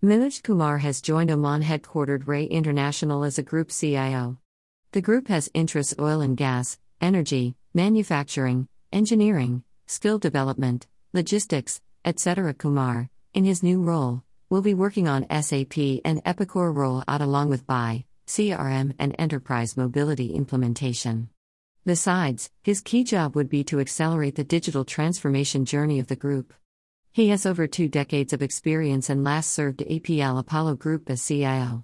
Manoj Kumar has joined Oman headquartered Ray International as a group CIO. The group has interests oil and gas, energy, manufacturing, engineering, skill development, logistics, etc. Kumar, in his new role, will be working on SAP and Epicor rollout along with BI, CRM, and enterprise mobility implementation. Besides, his key job would be to accelerate the digital transformation journey of the group. He has over two decades of experience and last served APL Apollo Group as CIO.